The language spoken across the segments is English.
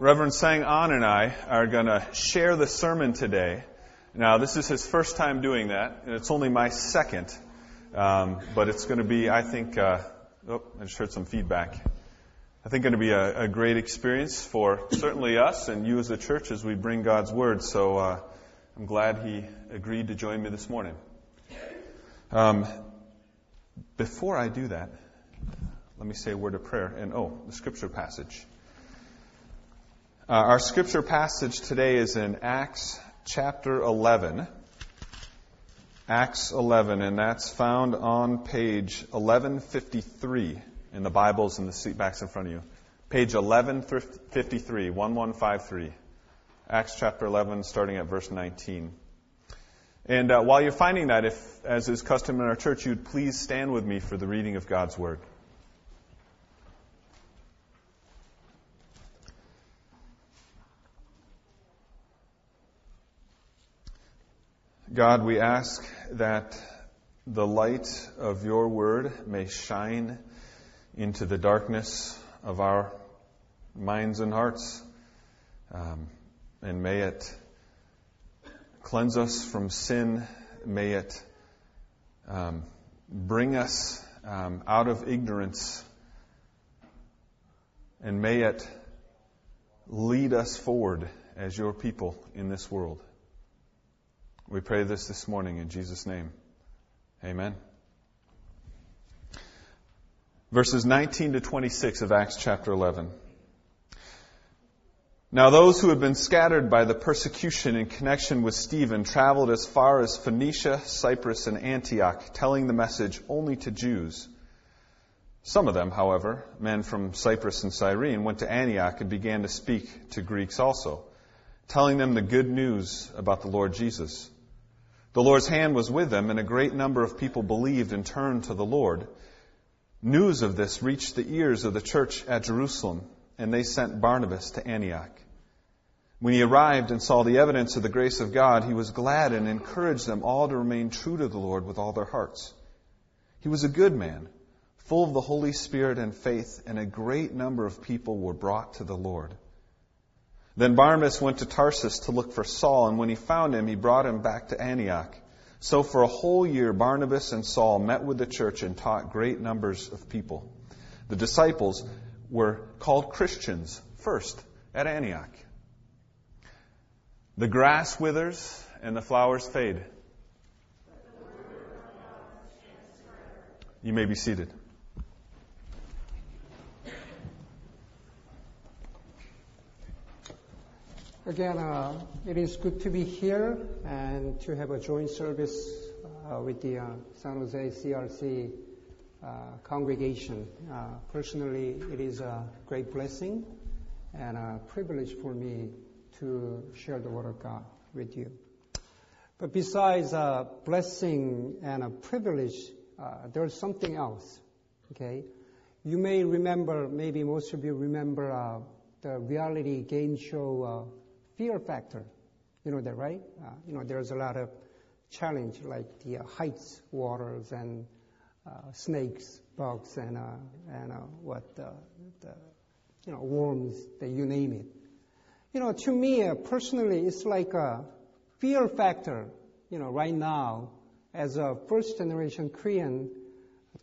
Reverend Sang An and I are going to share the sermon today. Now, this is his first time doing that, and it's only my second. Um, but it's going to be, I think, uh, oh, I just heard some feedback. I think it's going to be a, a, great experience for certainly us and you as a church as we bring God's Word. So uh, I'm glad he agreed to join me this morning. Um, before I do that, let me say a word of prayer and oh, the scripture passage. Uh, our scripture passage today is in Acts chapter 11. Acts 11, and that's found on page 1153 in the Bibles in the seat backs in front of you. Page 1153, 1153. Acts chapter 11, starting at verse 19. And uh, while you're finding that, if, as is custom in our church, you'd please stand with me for the reading of God's Word. God, we ask that the light of your Word may shine into the darkness of our minds and hearts, um, and may it cleanse us from sin. May it um, bring us um, out of ignorance. And may it lead us forward as your people in this world. We pray this this morning in Jesus' name. Amen. Verses 19 to 26 of Acts chapter 11. Now those who had been scattered by the persecution in connection with Stephen traveled as far as Phoenicia, Cyprus, and Antioch, telling the message only to Jews. Some of them, however, men from Cyprus and Cyrene, went to Antioch and began to speak to Greeks also, telling them the good news about the Lord Jesus. The Lord's hand was with them, and a great number of people believed and turned to the Lord. News of this reached the ears of the church at Jerusalem and they sent Barnabas to Antioch. When he arrived and saw the evidence of the grace of God, he was glad and encouraged them all to remain true to the Lord with all their hearts. He was a good man, full of the Holy Spirit and faith, and a great number of people were brought to the Lord. Then Barnabas went to Tarsus to look for Saul, and when he found him, he brought him back to Antioch. So for a whole year, Barnabas and Saul met with the church and taught great numbers of people. The disciples were called Christians first at Antioch. The grass withers and the flowers fade. You may be seated. Again, uh, it is good to be here and to have a joint service uh, with the uh, San Jose CRC uh, congregation. Uh, personally, it is a great blessing and a privilege for me to share the Word of God with you. But besides a blessing and a privilege, uh, there's something else. Okay, you may remember, maybe most of you remember uh, the reality game show uh, Fear Factor. You know that, right? Uh, you know, there's a lot of challenge like the heights, waters, and uh, snakes, bugs, and uh, and uh, what the, you know worms, that you name it. You know, to me personally, it's like a fear factor. You know, right now, as a first generation Korean,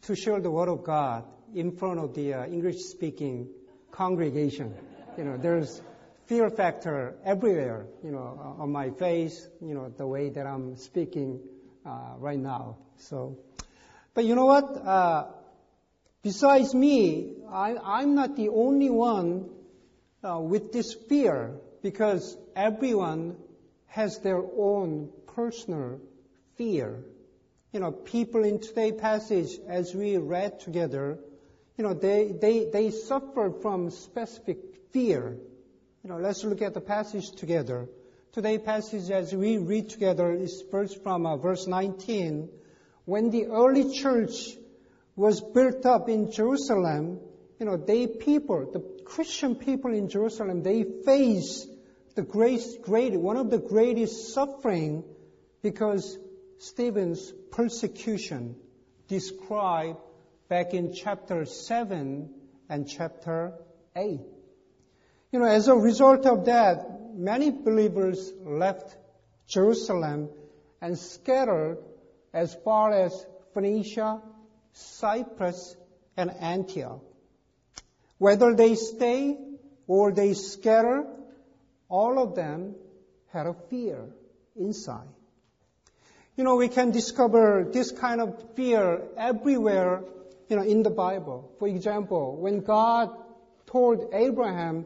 to share the word of God in front of the English speaking congregation. You know, there's fear factor everywhere, you know, on my face, you know, the way that I'm speaking uh, right now. So but you know what? Uh, besides me, I, am not the only one uh, with this fear because everyone has their own personal fear. You know, people in today's passage, as we read together, you know, they, they, they suffer from specific fear. You know, let's look at the passage together. Today's passage, as we read together, is first from uh, verse 19 when the early church was built up in Jerusalem, you know, they people, the Christian people in Jerusalem, they faced the great, great, one of the greatest suffering because Stephen's persecution described back in chapter 7 and chapter 8. You know, as a result of that, many believers left Jerusalem and scattered as far as Phoenicia, Cyprus, and Antioch. Whether they stay or they scatter, all of them had a fear inside. You know, we can discover this kind of fear everywhere, you know, in the Bible. For example, when God told Abraham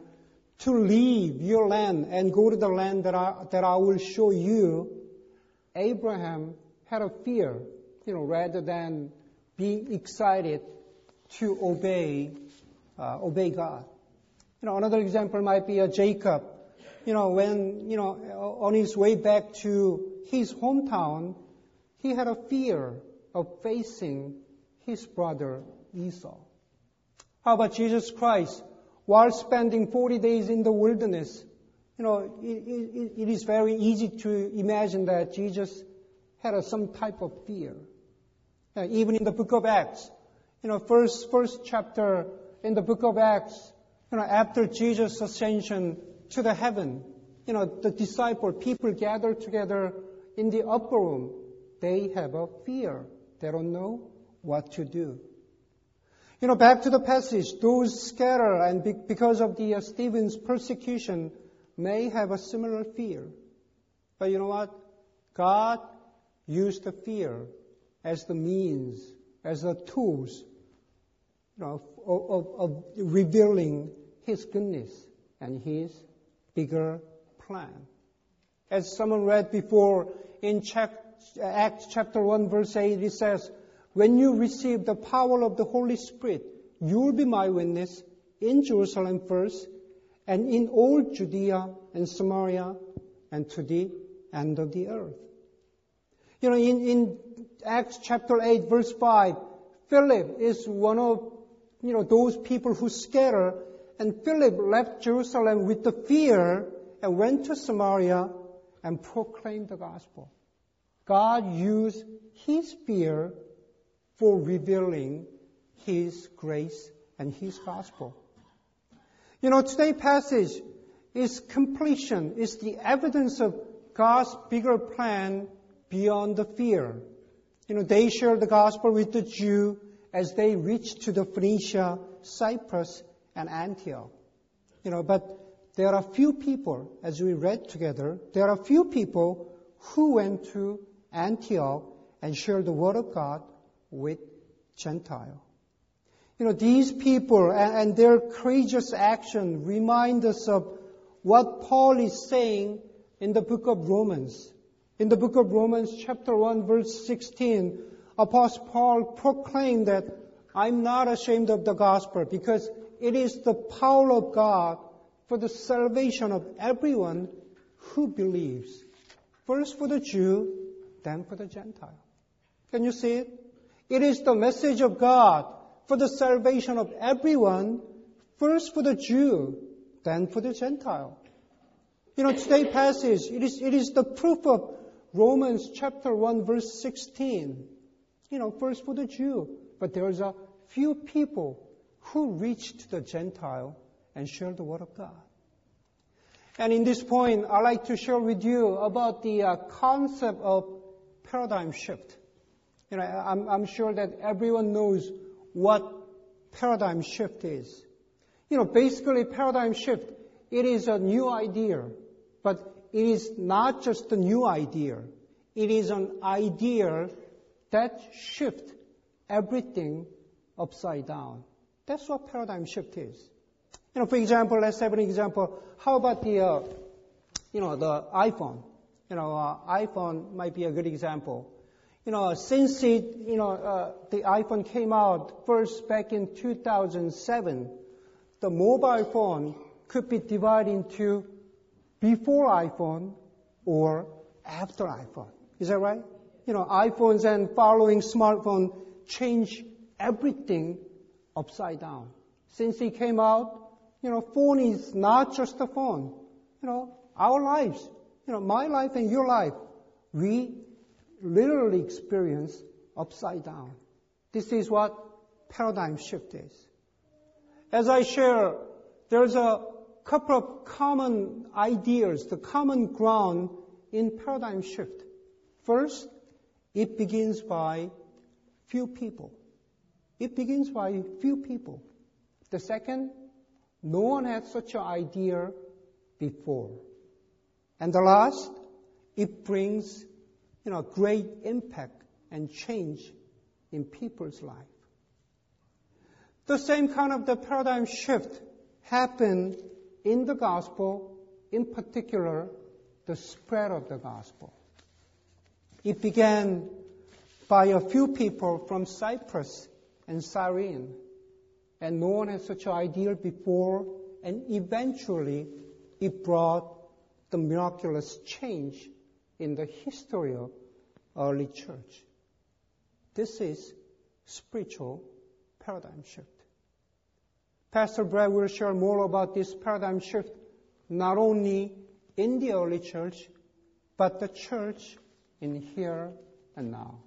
to leave your land and go to the land that I, that I will show you, Abraham had a fear, you know, rather than being excited to obey, uh, obey God. You know, another example might be a Jacob. You know, when, you know, on his way back to his hometown, he had a fear of facing his brother Esau. How about Jesus Christ? While spending 40 days in the wilderness, you know, it, it, it is very easy to imagine that Jesus had a, some type of fear. Uh, even in the book of Acts, you know, first, first chapter in the book of Acts, you know, after Jesus' ascension to the heaven, you know, the disciple, people gather together in the upper room. They have a fear. They don't know what to do. You know, back to the passage, those scatter and be, because of the uh, Stephen's persecution may have a similar fear. But you know what? God used the fear as the means, as the tools, you know, of, of, of revealing his goodness and His bigger plan. As someone read before in Acts chapter 1 verse 8, it says, When you receive the power of the Holy Spirit, you will be my witness in Jerusalem first, and in all Judea and Samaria, and to the end of the earth. You know, in, in Acts chapter 8 verse 5, Philip is one of, you know, those people who scatter and Philip left Jerusalem with the fear and went to Samaria and proclaimed the gospel. God used his fear for revealing his grace and his gospel. You know, today's passage is completion, is the evidence of God's bigger plan beyond the fear. You know, they shared the gospel with the Jew as they reached to the Phoenicia, Cyprus, and Antioch. You know, but there are few people, as we read together, there are few people who went to Antioch and shared the word of God with Gentile. You know, these people and, and their courageous action remind us of what Paul is saying in the book of Romans. In the book of Romans, chapter 1, verse 16, Apostle Paul proclaimed that I'm not ashamed of the gospel because it is the power of God for the salvation of everyone who believes. First for the Jew, then for the Gentile. Can you see it? It is the message of God for the salvation of everyone, first for the Jew, then for the Gentile. You know, today's passage, it is, it is the proof of Romans chapter 1 verse 16. You know, first for the Jew, but there's a few people who reached the Gentile and shared the Word of God. And in this point, I'd like to share with you about the uh, concept of paradigm shift. You know, I'm, I'm sure that everyone knows what paradigm shift is. You know, basically paradigm shift, it is a new idea, but it is not just a new idea. It is an idea that shifts everything upside down. That's what paradigm shift is. You know, for example, let's have an example. How about the, uh, you know, the iPhone? You know, uh, iPhone might be a good example. You know, since it, you know, uh, the iPhone came out first back in 2007, the mobile phone could be divided into before iPhone or after iPhone. Is that right? You know, iPhones and following smartphone change everything upside down. Since he came out, you know, phone is not just a phone. You know, our lives, you know, my life and your life, we literally experience upside down. This is what paradigm shift is. As I share, there's a couple of common ideas, the common ground in paradigm shift. First, it begins by few people. It begins by few people. The second, no one had such an idea before. And the last, it brings, you know, great impact and change in people's life. The same kind of the paradigm shift happened in the gospel, in particular, the spread of the gospel. It began by a few people from Cyprus and Cyrene, and no one had such an idea before, and eventually it brought the miraculous change in the history of early church. This is spiritual paradigm shift. Pastor Brad will share more about this paradigm shift, not only in the early church, but the church in here and now.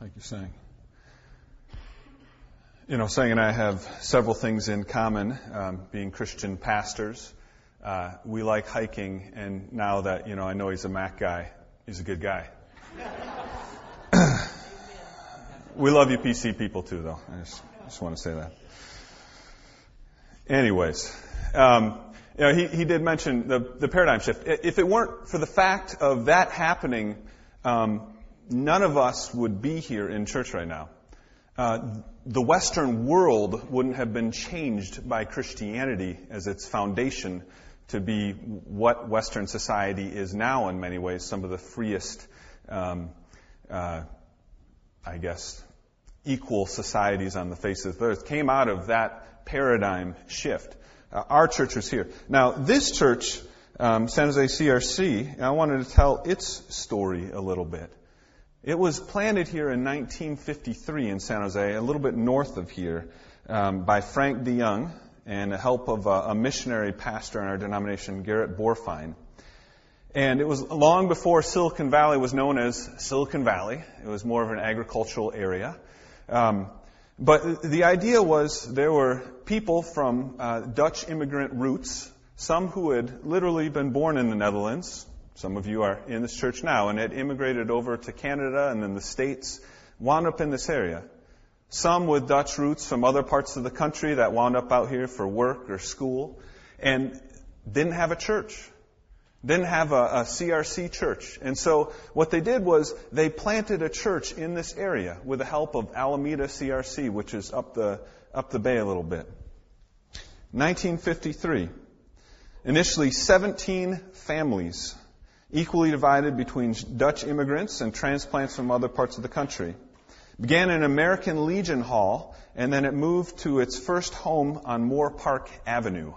Thank you, Sang. You know, Sang and I have several things in common, um, being Christian pastors. Uh, we like hiking, and now that, you know, I know he's a Mac guy, he's a good guy. we love you PC people too, though. I just, just want to say that. Anyways, um, you know, he, he did mention the, the paradigm shift. If it weren't for the fact of that happening, um, none of us would be here in church right now. Uh, the Western world wouldn't have been changed by Christianity as its foundation to be what Western society is now in many ways, some of the freest, um, uh, I guess, equal societies on the face of the earth came out of that paradigm shift. Uh, our church was here. Now, this church, um, San Jose CRC, I wanted to tell its story a little bit. It was planted here in 1953 in San Jose, a little bit north of here, um, by Frank DeYoung and the help of a, a, missionary pastor in our denomination, Garrett Borfine. And it was long before Silicon Valley was known as Silicon Valley. It was more of an agricultural area. Um, but the idea was there were people from uh, Dutch immigrant roots, some who had literally been born in the Netherlands. Some of you are in this church now and had immigrated over to Canada and then the States, wound up in this area. Some with Dutch roots from other parts of the country that wound up out here for work or school and didn't have a church didn't have a, a, CRC church. And so what they did was they planted a church in this area with the help of Alameda CRC, which is up the, up the bay a little bit. 1953. Initially 17 families, equally divided between Dutch immigrants and transplants from other parts of the country. Began in American Legion Hall, and then it moved to its first home on Moorpark Avenue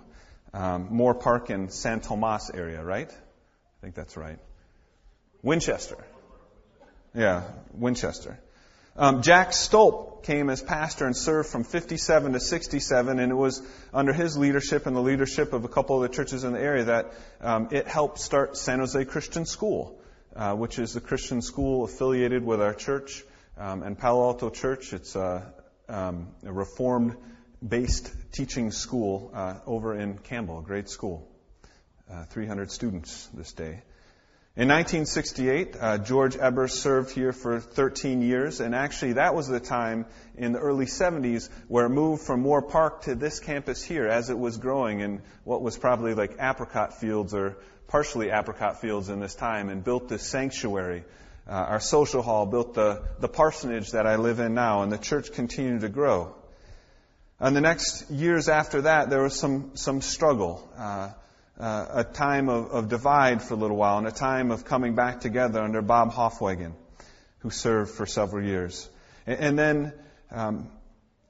um, Moorpark in San Tomas area, right? I think that's right. Winchester. Yeah, Winchester. Um, Jack Stolp came as pastor and served from 57 to 67, and it was under his leadership and the leadership of a couple of the churches in the area that um, it helped start San Jose Christian School, uh, which is the Christian school affiliated with our church um, and Palo Alto Church. It's uh, um, a reformed based teaching school uh, over in Campbell, a great school. Uh, 300 students this day. In 1968, uh, George Eber served here for 13 years, and actually that was the time in the early 70s where it moved from Moorpark to this campus here as it was growing in what was probably like apricot fields or partially apricot fields in this time, and built this sanctuary. Uh, our social hall built the, the parsonage that I live in now, and the church continued to grow. And the next years after that, there was some, some struggle, uh, uh, a time of, of, divide for a little while, and a time of coming back together under Bob Hoffwagen, who served for several years. And, and then um,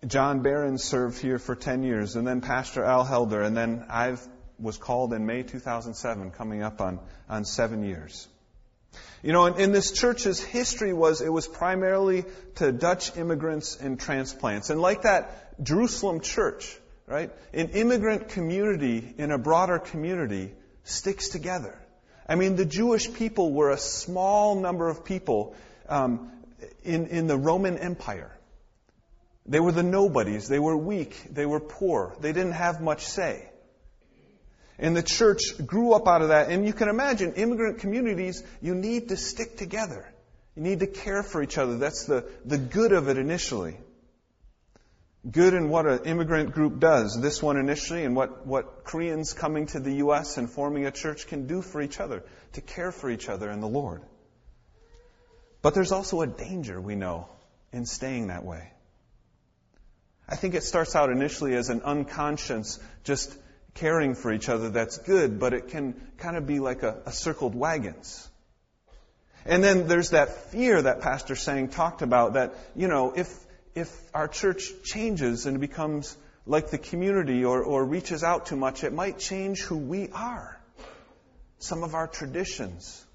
John Barron served here for 10 years, and then Pastor Al Helder, and then I was called in May 2007, coming up on, on seven years. You know, in, in, this church's history was it was primarily to Dutch immigrants and transplants. And like that Jerusalem church, right? An immigrant community in a broader community sticks together. I mean, the Jewish people were a small number of people um, in, in the Roman Empire. They were the nobodies. They were weak. They were poor. They didn't have much say. And the church grew up out of that. And you can imagine immigrant communities, you need to stick together. You need to care for each other. That's the, the good of it initially. Good in what an immigrant group does. This one initially, and what, what Koreans coming to the U.S. and forming a church can do for each other, to care for each other in the Lord. But there's also a danger, we know, in staying that way. I think it starts out initially as an unconscious, just caring for each other that's good, but it can kind of be like a, a circled wagons. And then there's that fear that Pastor Sang talked about that, you know, if, if our church changes and becomes like the community or, or reaches out too much, it might change who we are. Some of our traditions,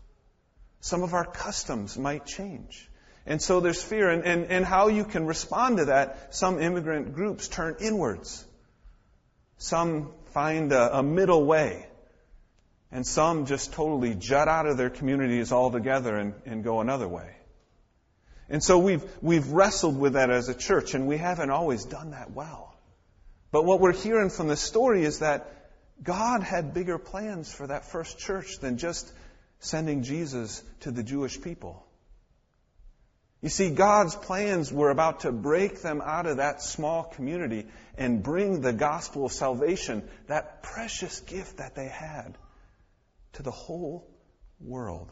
some of our customs might change. And so there's fear. And, and, and how you can respond to that, some immigrant groups turn inwards. Some find a, a middle way. And some just totally jut out of their communities altogether and, and go another way. And so we've, we've wrestled with that as a church, and we haven't always done that well. But what we're hearing from the story is that God had bigger plans for that first church than just sending Jesus to the Jewish people. You see, God's plans were about to break them out of that small community and bring the gospel of salvation, that precious gift that they had, to the whole world.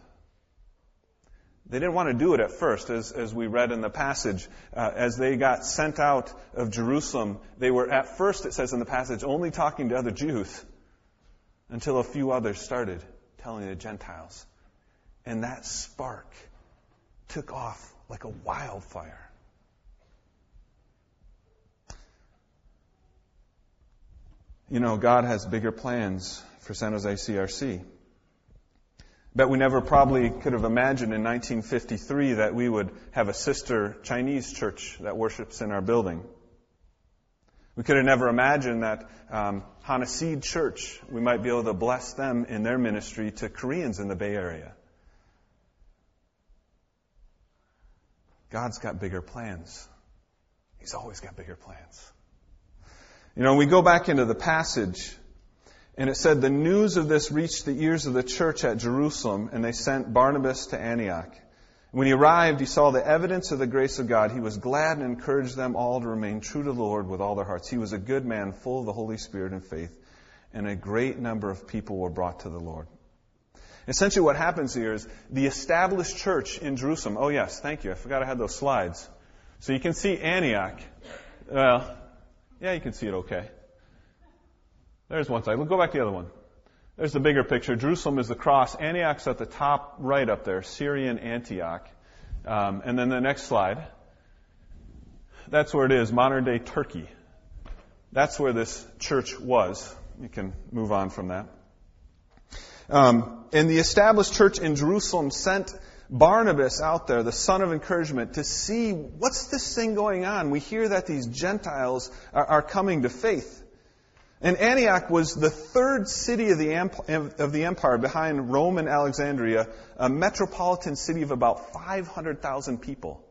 They didn't want to do it at first, as, as we read in the passage. Uh, as they got sent out of Jerusalem, they were at first, it says in the passage, only talking to other Jews until a few others started telling the Gentiles. And that spark took off like a wildfire. You know, God has bigger plans for San Jose CRC. Bet we never probably could have imagined in 1953 that we would have a sister Chinese church that worships in our building. We could have never imagined that um, Hana Seed Church, we might be able to bless them in their ministry to Koreans in the Bay Area. God's got bigger plans. He's always got bigger plans. You know, we go back into the passage, and it said the news of this reached the ears of the church at Jerusalem, and they sent Barnabas to Antioch. When he arrived, he saw the evidence of the grace of God. He was glad and encouraged them all to remain true to the Lord with all their hearts. He was a good man, full of the Holy Spirit and faith, and a great number of people were brought to the Lord. Essentially, what happens here is the established church in Jerusalem. Oh, yes, thank you. I forgot I had those slides. So you can see Antioch. Well, yeah, you can see it okay. There's one side. We'll go back to the other one. There's the bigger picture. Jerusalem is the cross. Antioch's at the top right up there, Syrian Antioch. Um, and then the next slide. That's where it is, modern day Turkey. That's where this church was. You can move on from that. Um, and the established church in Jerusalem sent Barnabas out there, the son of encouragement, to see what's this thing going on. We hear that these Gentiles are, are coming to faith. And Antioch was the third city of the, of the empire behind Rome and Alexandria, a metropolitan city of about 500,000 people.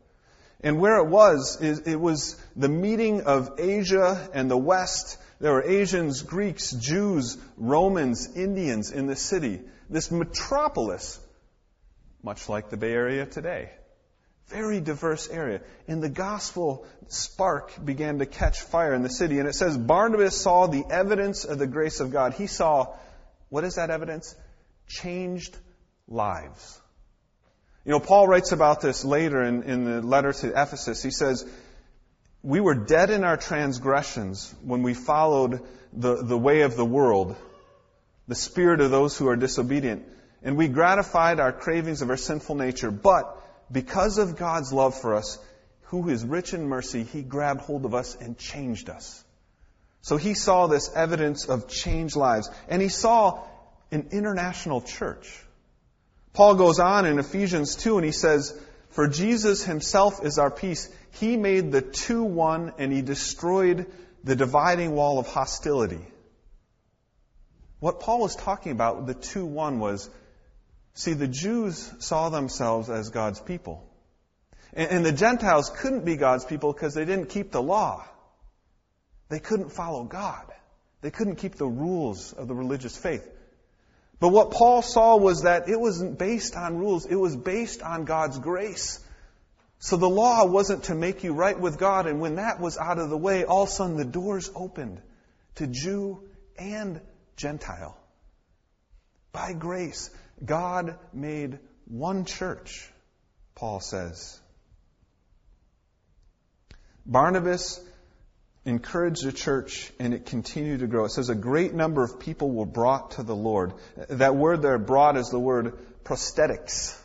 And where it was, it was the meeting of Asia and the West. There were Asians, Greeks, Jews, Romans, Indians in the city. This metropolis, much like the Bay Area today. Very diverse area. And the gospel spark began to catch fire in the city. And it says Barnabas saw the evidence of the grace of God. He saw, what is that evidence? Changed lives. You know, Paul writes about this later in, in the letter to Ephesus. He says, We were dead in our transgressions when we followed the, the way of the world, the spirit of those who are disobedient. And we gratified our cravings of our sinful nature. But because of God's love for us, who is rich in mercy, He grabbed hold of us and changed us. So He saw this evidence of changed lives. And He saw an international church. Paul goes on in Ephesians 2 and he says, For Jesus himself is our peace. He made the two one and he destroyed the dividing wall of hostility. What Paul was talking about, the two one, was see, the Jews saw themselves as God's people. And the Gentiles couldn't be God's people because they didn't keep the law. They couldn't follow God. They couldn't keep the rules of the religious faith. But what Paul saw was that it wasn't based on rules, it was based on God's grace. So the law wasn't to make you right with God, and when that was out of the way, all of a sudden the doors opened to Jew and Gentile. By grace, God made one church, Paul says. Barnabas encouraged the church and it continued to grow. It says a great number of people were brought to the Lord. That word there, brought, is the word prosthetics.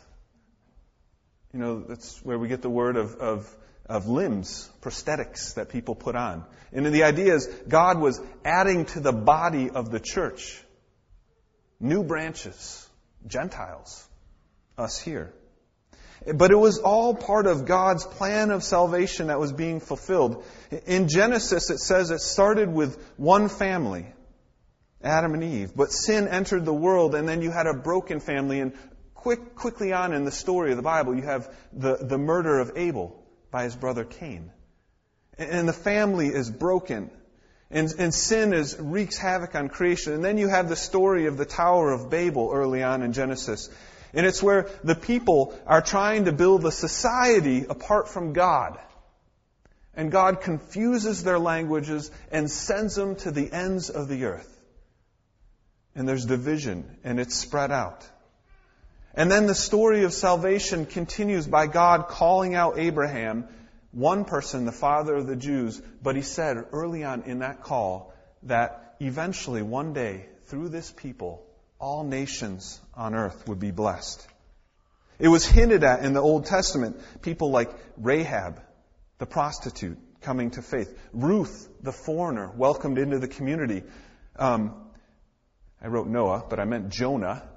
You know, that's where we get the word of, of, of limbs, prosthetics that people put on. And the idea is God was adding to the body of the church new branches, Gentiles, us here. But it was all part of God's plan of salvation that was being fulfilled. In Genesis, it says it started with one family, Adam and Eve. But sin entered the world, and then you had a broken family. And quick, quickly on in the story of the Bible, you have the, the murder of Abel by his brother Cain. And the family is broken. And, and sin is, wreaks havoc on creation. And then you have the story of the Tower of Babel early on in Genesis. And it's where the people are trying to build a society apart from God. And God confuses their languages and sends them to the ends of the earth. And there's division, and it's spread out. And then the story of salvation continues by God calling out Abraham, one person, the father of the Jews, but he said early on in that call that eventually, one day, through this people, all nations on earth would be blessed. It was hinted at in the Old Testament. People like Rahab, the prostitute, coming to faith. Ruth, the foreigner, welcomed into the community. Um, I wrote Noah, but I meant Jonah.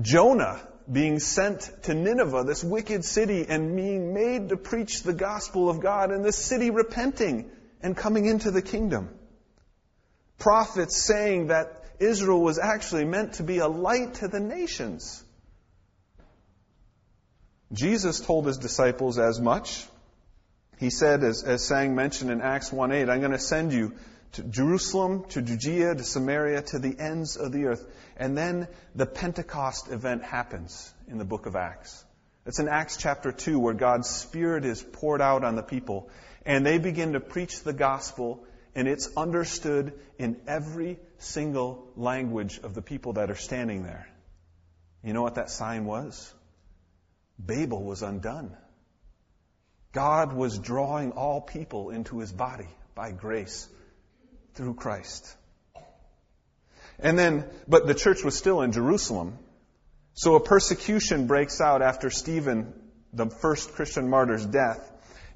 Jonah being sent to Nineveh, this wicked city, and being made to preach the gospel of God, and this city repenting and coming into the kingdom. Prophets saying that Israel was actually meant to be a light to the nations. Jesus told his disciples as much. He said, as, as Sang mentioned in Acts 1 8, I'm going to send you to Jerusalem, to Judea, to Samaria, to the ends of the earth. And then the Pentecost event happens in the book of Acts. It's in Acts chapter 2 where God's Spirit is poured out on the people. And they begin to preach the gospel and it's understood in every single language of the people that are standing there. You know what that sign was? Babel was undone. God was drawing all people into his body by grace through Christ. And then, but the church was still in Jerusalem. So a persecution breaks out after Stephen, the first Christian martyr's death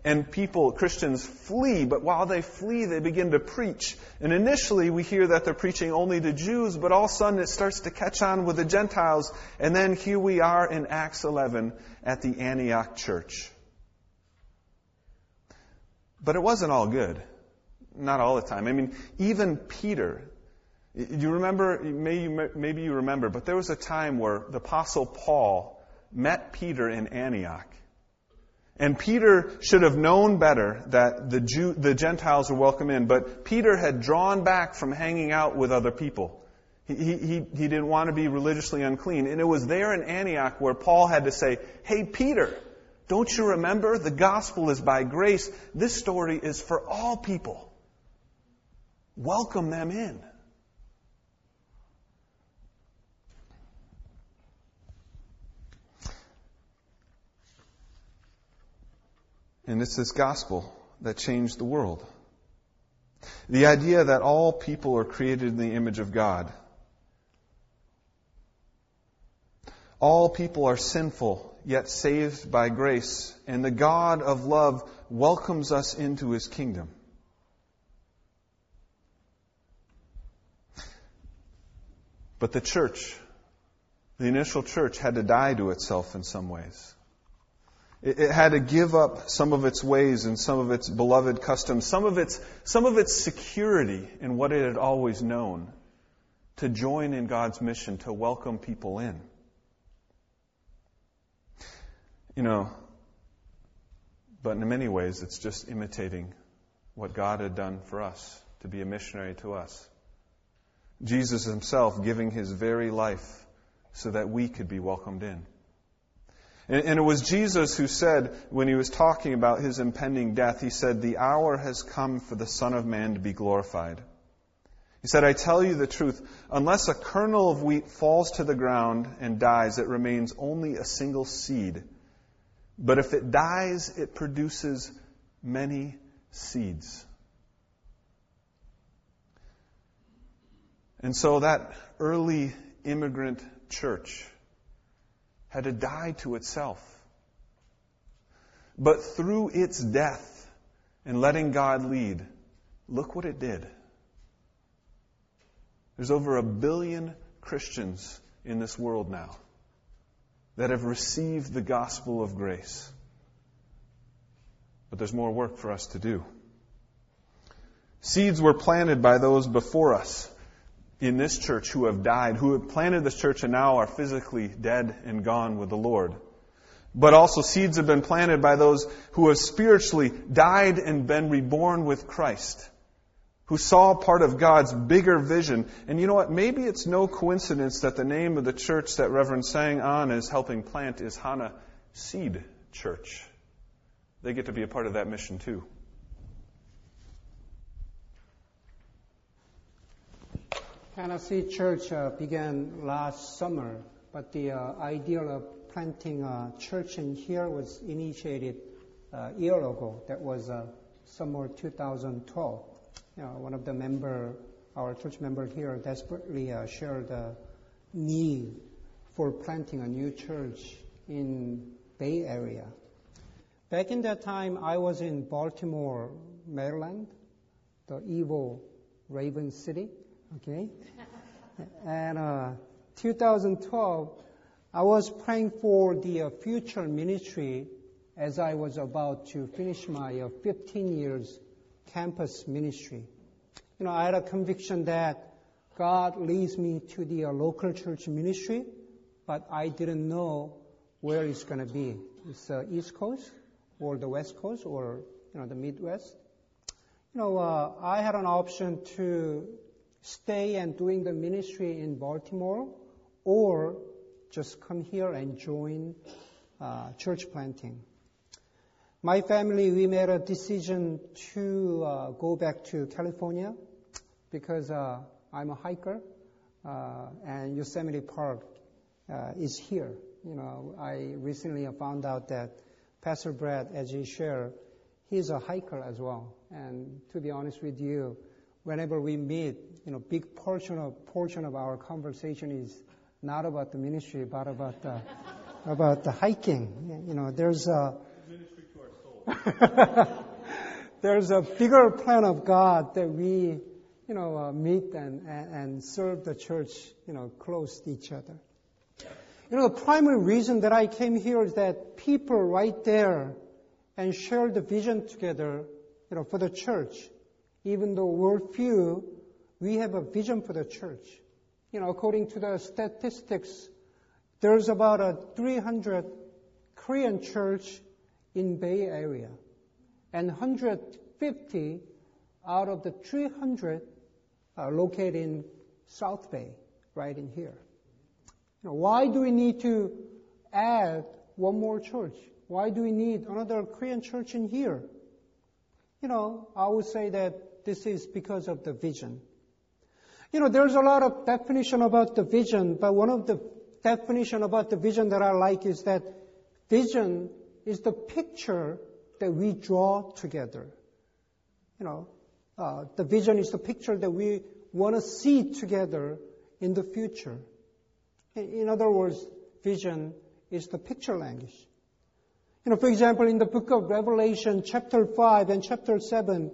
and people, Christians, flee, but while they flee, they begin to preach. And initially, we hear that they're preaching only to Jews, but all of a sudden it starts to catch on with the Gentiles. And then here we are in Acts 11 at the Antioch church. But it wasn't all good. Not all the time. I mean, even Peter, you remember, maybe you remember, but there was a time where the Apostle Paul met Peter in Antioch. And Peter should have known better that the, Jew, the Gentiles were welcome in, but Peter had drawn back from hanging out with other people. He, he, he didn't want to be religiously unclean. And it was there in Antioch where Paul had to say, Hey, Peter, don't you remember? The gospel is by grace. This story is for all people. Welcome them in. And it's this gospel that changed the world. The idea that all people are created in the image of God. All people are sinful, yet saved by grace, and the God of love welcomes us into his kingdom. But the church, the initial church, had to die to itself in some ways. It, had to give up some of its ways and some of its beloved customs, some of its, some of its security in what it had always known to join in God's mission to welcome people in. You know, But in many ways, it's just imitating what God had done for us to be a missionary to us. Jesus himself giving his very life so that we could be welcomed in. And, and, it was Jesus who said, when he was talking about his impending death, he said, The hour has come for the Son of Man to be glorified. He said, I tell you the truth, unless a kernel of wheat falls to the ground and dies, it remains only a single seed. But if it dies, it produces many seeds. And so that early immigrant church had to die to itself. But through its death and letting God lead, look what it did. There's over a billion Christians in this world now that have received the gospel of grace. But there's more work for us to do. Seeds were planted by those before us in this church who have died, who have planted this church and now are physically dead and gone with the Lord. But also seeds have been planted by those who have spiritually died and been reborn with Christ, who saw part of God's bigger vision. And you know what? Maybe it's no coincidence that the name of the church that Reverend Sang An is helping plant is Hana Seed Church. They get to be a part of that mission too. Hana Seed Church uh, began last summer, but the uh, idea of planting a church in here was initiated a uh, year ago. That was uh, summer 2012. You know, one of the member, our church member here, desperately uh, shared the need for planting a new church in Bay Area. Back in that time, I was in Baltimore, Maryland, the evil Raven City. Okay? and uh, 2012, I was praying for the uh, future ministry as I was about to finish my uh, 15 years campus ministry. You know, I had a conviction that God leads me to the uh, local church ministry, but I didn't know where it's going to be. It's the East Coast or the West Coast or you know the Midwest. You know, uh, I had an option to stay and doing the ministry in Baltimore or just come here and join uh, church planting. My family, we made a decision to uh, go back to California because uh, I'm a hiker uh, and Yosemite Park uh, is here. You know, I recently found out that Pastor Brad, as he shared, he's a hiker as well. And to be honest with you, whenever we meet, you know, big portion of portion of our conversation is not about the ministry, but about the about the hiking. You know, there's a ministry to our soul. there's a bigger plan of God that we, you know, uh, meet and, and and serve the church, you know, close to each other. You know, the primary reason that I came here is that people right there and share the vision together, you know, for the church even though we're few, we have a vision for the church. You know, according to the statistics, there's about a 300 Korean church in Bay Area, and 150 out of the 300 are located in South Bay, right in here. Know, why do we need to add one more church? Why do we need another Korean church in here? You know, I would say that this is because of the vision. You know, there's a lot of definition about the vision, but one of the definition about the vision that I like is that vision is the picture that we draw together. You know, uh, the vision is the picture that we want to see together in the future. In other words, vision is the picture language. You know, for example, in the book of Revelation, chapter 5 and chapter 7,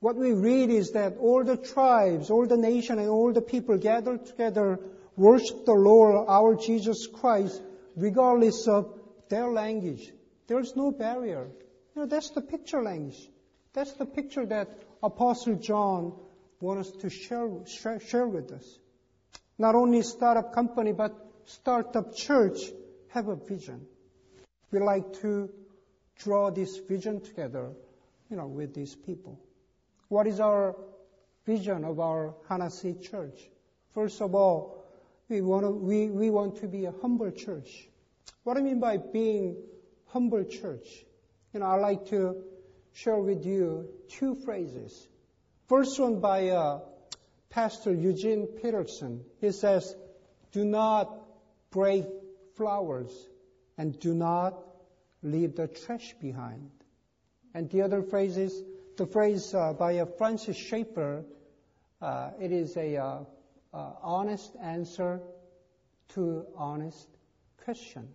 what we read is that all the tribes, all the nation, and all the people gathered together worship the Lord, our Jesus Christ, regardless of their language. There's no barrier. You know, that's the picture language. That's the picture that Apostle John wants us to share, share, share with us. Not only start up company, but start up church have a vision. We like to draw this vision together, you know, with these people. What is our vision of our Hana Seed church? First of all, we want to, we, we want to be a humble church. What I mean by being humble church? You know, I like to share with you two phrases. First one by uh, Pastor Eugene Peterson. He says, do not break flowers and do not leave the trash behind. And the other phrase is the phrase uh, by Francis Schaeffer. Uh, it is a uh, uh, honest answer to honest question.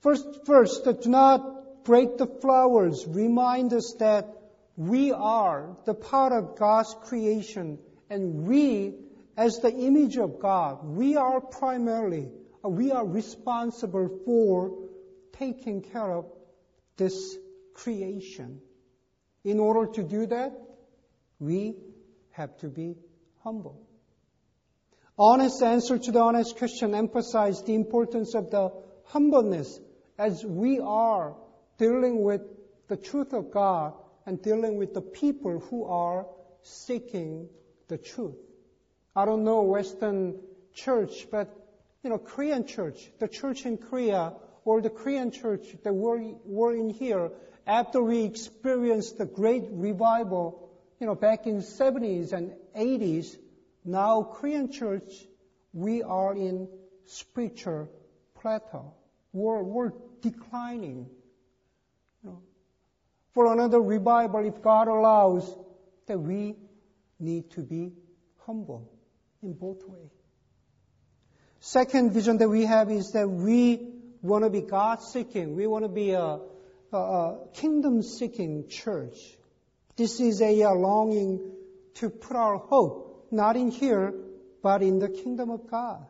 First, first, do not break the flowers. Remind us that we are the part of God's creation, and we, as the image of God, we are primarily, uh, we are responsible for taking care of this creation. In order to do that, we have to be humble. Honest answer to the honest question emphasize the importance of the humbleness as we are dealing with the truth of God and dealing with the people who are seeking the truth. I don't know Western church, but you know, Korean church, the church in Korea or the Korean church that we're, we're in here, after we experienced the great revival, you know, back in 70s and 80s, now Korean church, we are in spiritual plateau. We're, we're declining. You know, for another revival, if God allows, that we need to be humble in both ways. Second vision that we have is that we want to be God seeking. We want to be a, a, a kingdom seeking church. This is a, a longing to put our hope not in here, but in the kingdom of God.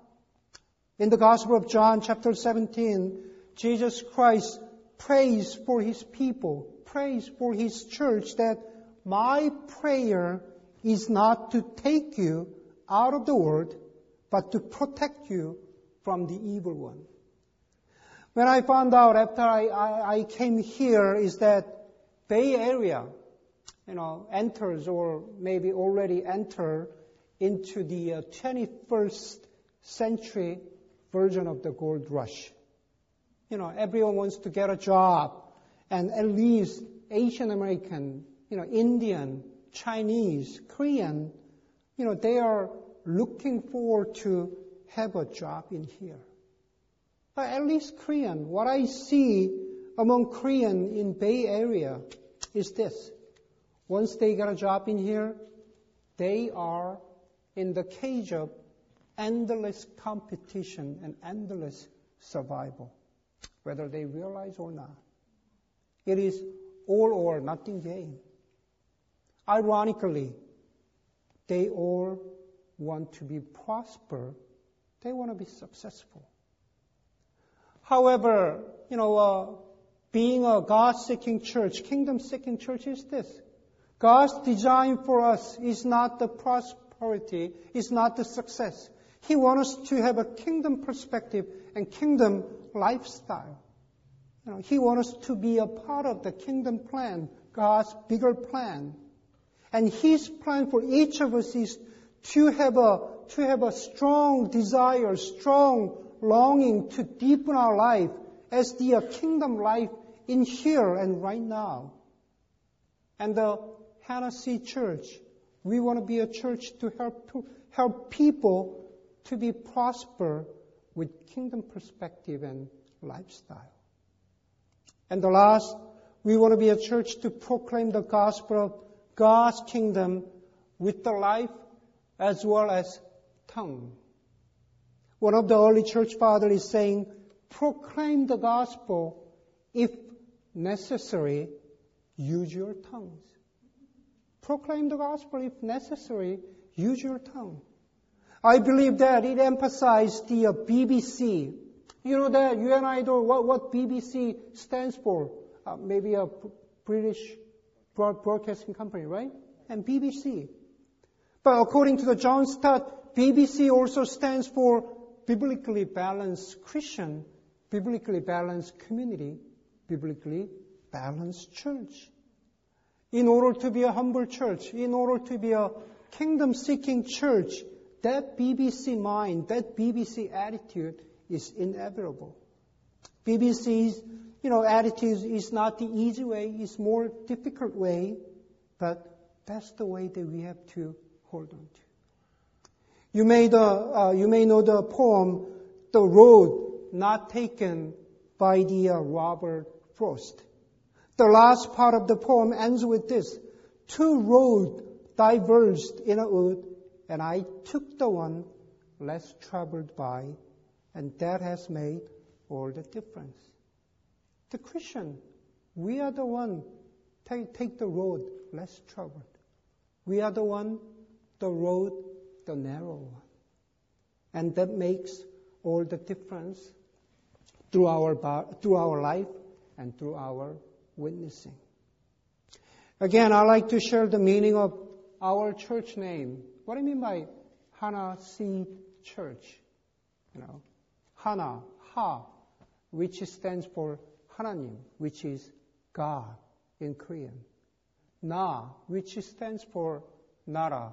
In the Gospel of John, chapter 17, Jesus Christ prays for his people, prays for his church that my prayer is not to take you out of the world, but to protect you from the evil one. When I found out after I, I, I came here is that Bay Area, you know, enters or maybe already enter into the uh, 21st century version of the gold rush. You know, everyone wants to get a job, and at least Asian American, you know, Indian, Chinese, Korean, you know, they are looking forward to have a job in here. At least Korean, what I see among Korean in Bay Area is this. Once they get a job in here, they are in the cage of endless competition and endless survival, whether they realize or not. It is all or nothing game. Ironically, they all want to be prosper. They want to be successful. However, you know, uh, being a God-seeking church, kingdom-seeking church is this. God's design for us is not the prosperity, is not the success. He wants us to have a kingdom perspective and kingdom lifestyle. You know, he wants us to be a part of the kingdom plan, God's bigger plan. And His plan for each of us is to have a, to have a strong desire, strong longing to deepen our life as the uh, kingdom life in here and right now. And the Hana Seed Church, we want to be a church to help, to help people to be prosper with kingdom perspective and lifestyle. And the last, we want to be a church to proclaim the gospel of God's kingdom with the life as well as tongue. One of the early church fathers is saying, proclaim the gospel. If necessary, use your tongues. Proclaim the gospel. If necessary, use your tongue. I believe that it emphasized the uh, BBC. You know that you and I know what, what BBC stands for. Uh, maybe a British broadcasting company, right? And BBC. But according to the John Stott, BBC also stands for biblically balanced Christian, biblically balanced community, biblically balanced church. In order to be a humble church, in order to be a kingdom seeking church, that BBC mind, that BBC attitude is inevitable. BBC's, you know, attitude is not the easy way, it's more difficult way, but that's the way that we have to hold on to. You may, the, uh, you may know the poem, The Road Not Taken by the uh, Robert Frost. The last part of the poem ends with this. Two roads diverged in a wood, and I took the one less traveled by, and that has made all the difference. The Christian, we are the one take, take the road less traveled. We are the one, the road, the narrow one. And that makes all the difference through our, through our life and through our witnessing. Again, I like to share the meaning of our church name. What do you mean by Hana Seed Church? You know, Hana, Ha, which stands for Hananim, which is God in Korean. Na, which stands for Nara,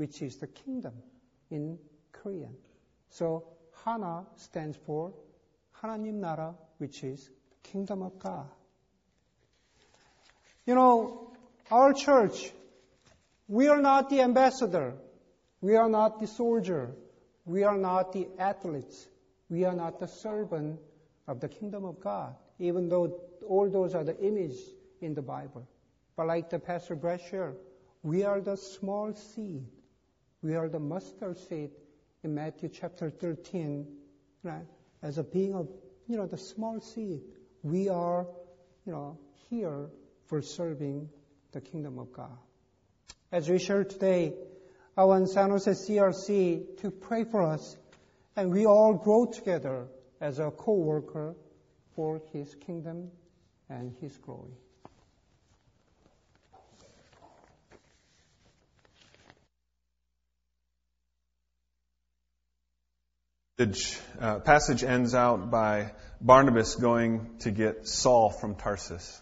which is the kingdom in Korean. So Hana stands for Hananim Nara, which is kingdom of God. You know, our church, we are not the ambassador. We are not the soldier. We are not the athletes. We are not the servant of the kingdom of God, even though all those are the image in the Bible. But like the Pastor Brett we are the small seed. We are the mustard seed in Matthew chapter 13, right? As a being of, you know, the small seed. We are, you know, here for serving the kingdom of God. As we share today, I want San Jose CRC to pray for us and we all grow together as a co-worker for His kingdom and His glory. Uh, passage ends out by Barnabas going to get Saul from Tarsus.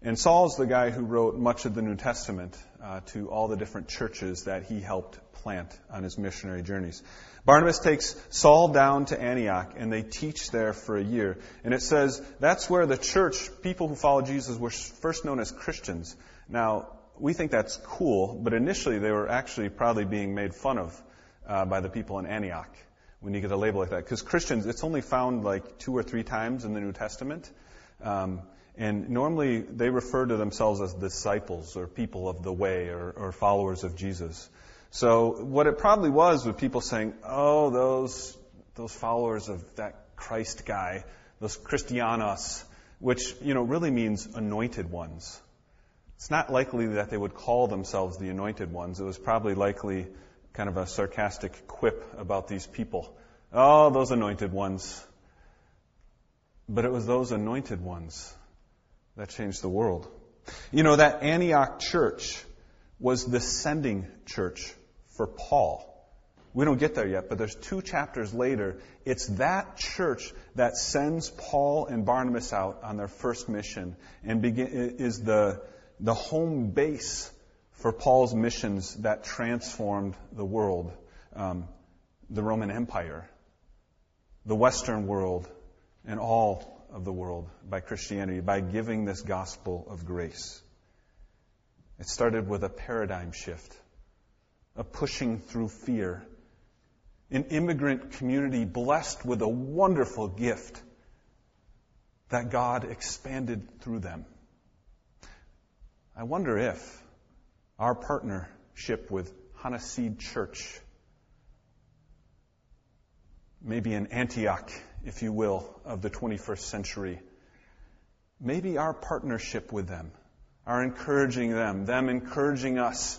And Saul's the guy who wrote much of the New Testament uh, to all the different churches that he helped plant on his missionary journeys. Barnabas takes Saul down to Antioch and they teach there for a year. And it says that's where the church, people who follow Jesus, were first known as Christians. Now, we think that's cool, but initially they were actually probably being made fun of uh, by the people in Antioch when you get a label like that. Because Christians, it's only found like two or three times in the New Testament. Um, and normally they refer to themselves as disciples or people of the way or, or followers of Jesus. So what it probably was with people saying, oh, those, those followers of that Christ guy, those Christianos, which, you know, really means anointed ones. It's not likely that they would call themselves the anointed ones. It was probably likely kind of a sarcastic quip about these people. Oh, those anointed ones. But it was those anointed ones that changed the world. You know, that Antioch church was the sending church for Paul. We don't get there yet, but there's two chapters later. It's that church that sends Paul and Barnabas out on their first mission and begin, is the, the home base for Paul's missions that transformed the world, um, the Roman Empire, the Western world, and all of the world by Christianity, by giving this gospel of grace. It started with a paradigm shift, a pushing through fear, an immigrant community blessed with a wonderful gift that God expanded through them. I wonder if our partnership with Seed Church, maybe an Antioch, if you will, of the 21st century. Maybe our partnership with them, our encouraging them, them encouraging us,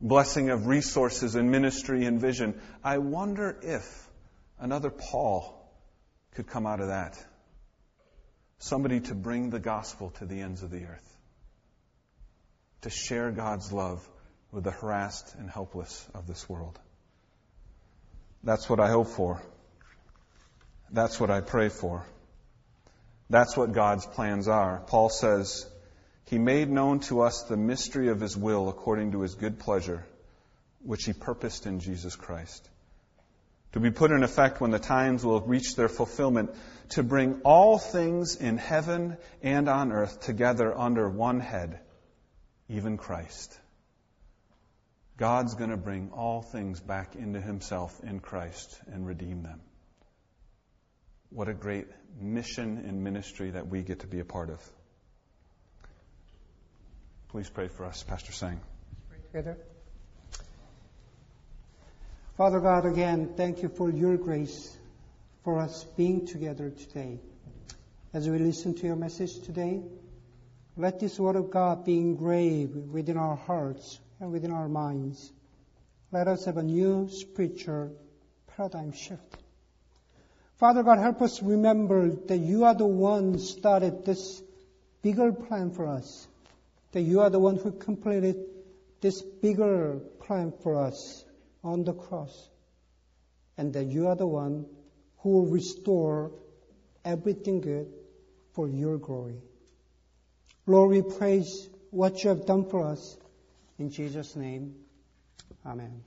blessing of resources and ministry and vision. I wonder if another Paul could come out of that. Somebody to bring the gospel to the ends of the earth to share God's love with the harassed and helpless of this world. That's what I hope for. That's what I pray for. That's what God's plans are. Paul says, He made known to us the mystery of His will according to His good pleasure, which He purposed in Jesus Christ. To be put in effect when the times will reach their fulfillment, to bring all things in heaven and on earth together under one head, even Christ. God's going to bring all things back into Himself in Christ and redeem them. What a great mission and ministry that we get to be a part of. Please pray for us, Pastor Sang. Pray Together. Father God, again, thank you for your grace for us being together today. As we listen to your message today, let this word of God be engraved within our hearts and within our minds. Let us have a new spiritual paradigm shift. Father God, help us remember that you are the one started this bigger plan for us. That you are the one who completed this bigger plan for us on the cross. And that you are the one who will restore everything good for your glory. Lord, we praise what you have done for us. In Jesus' name, Amen.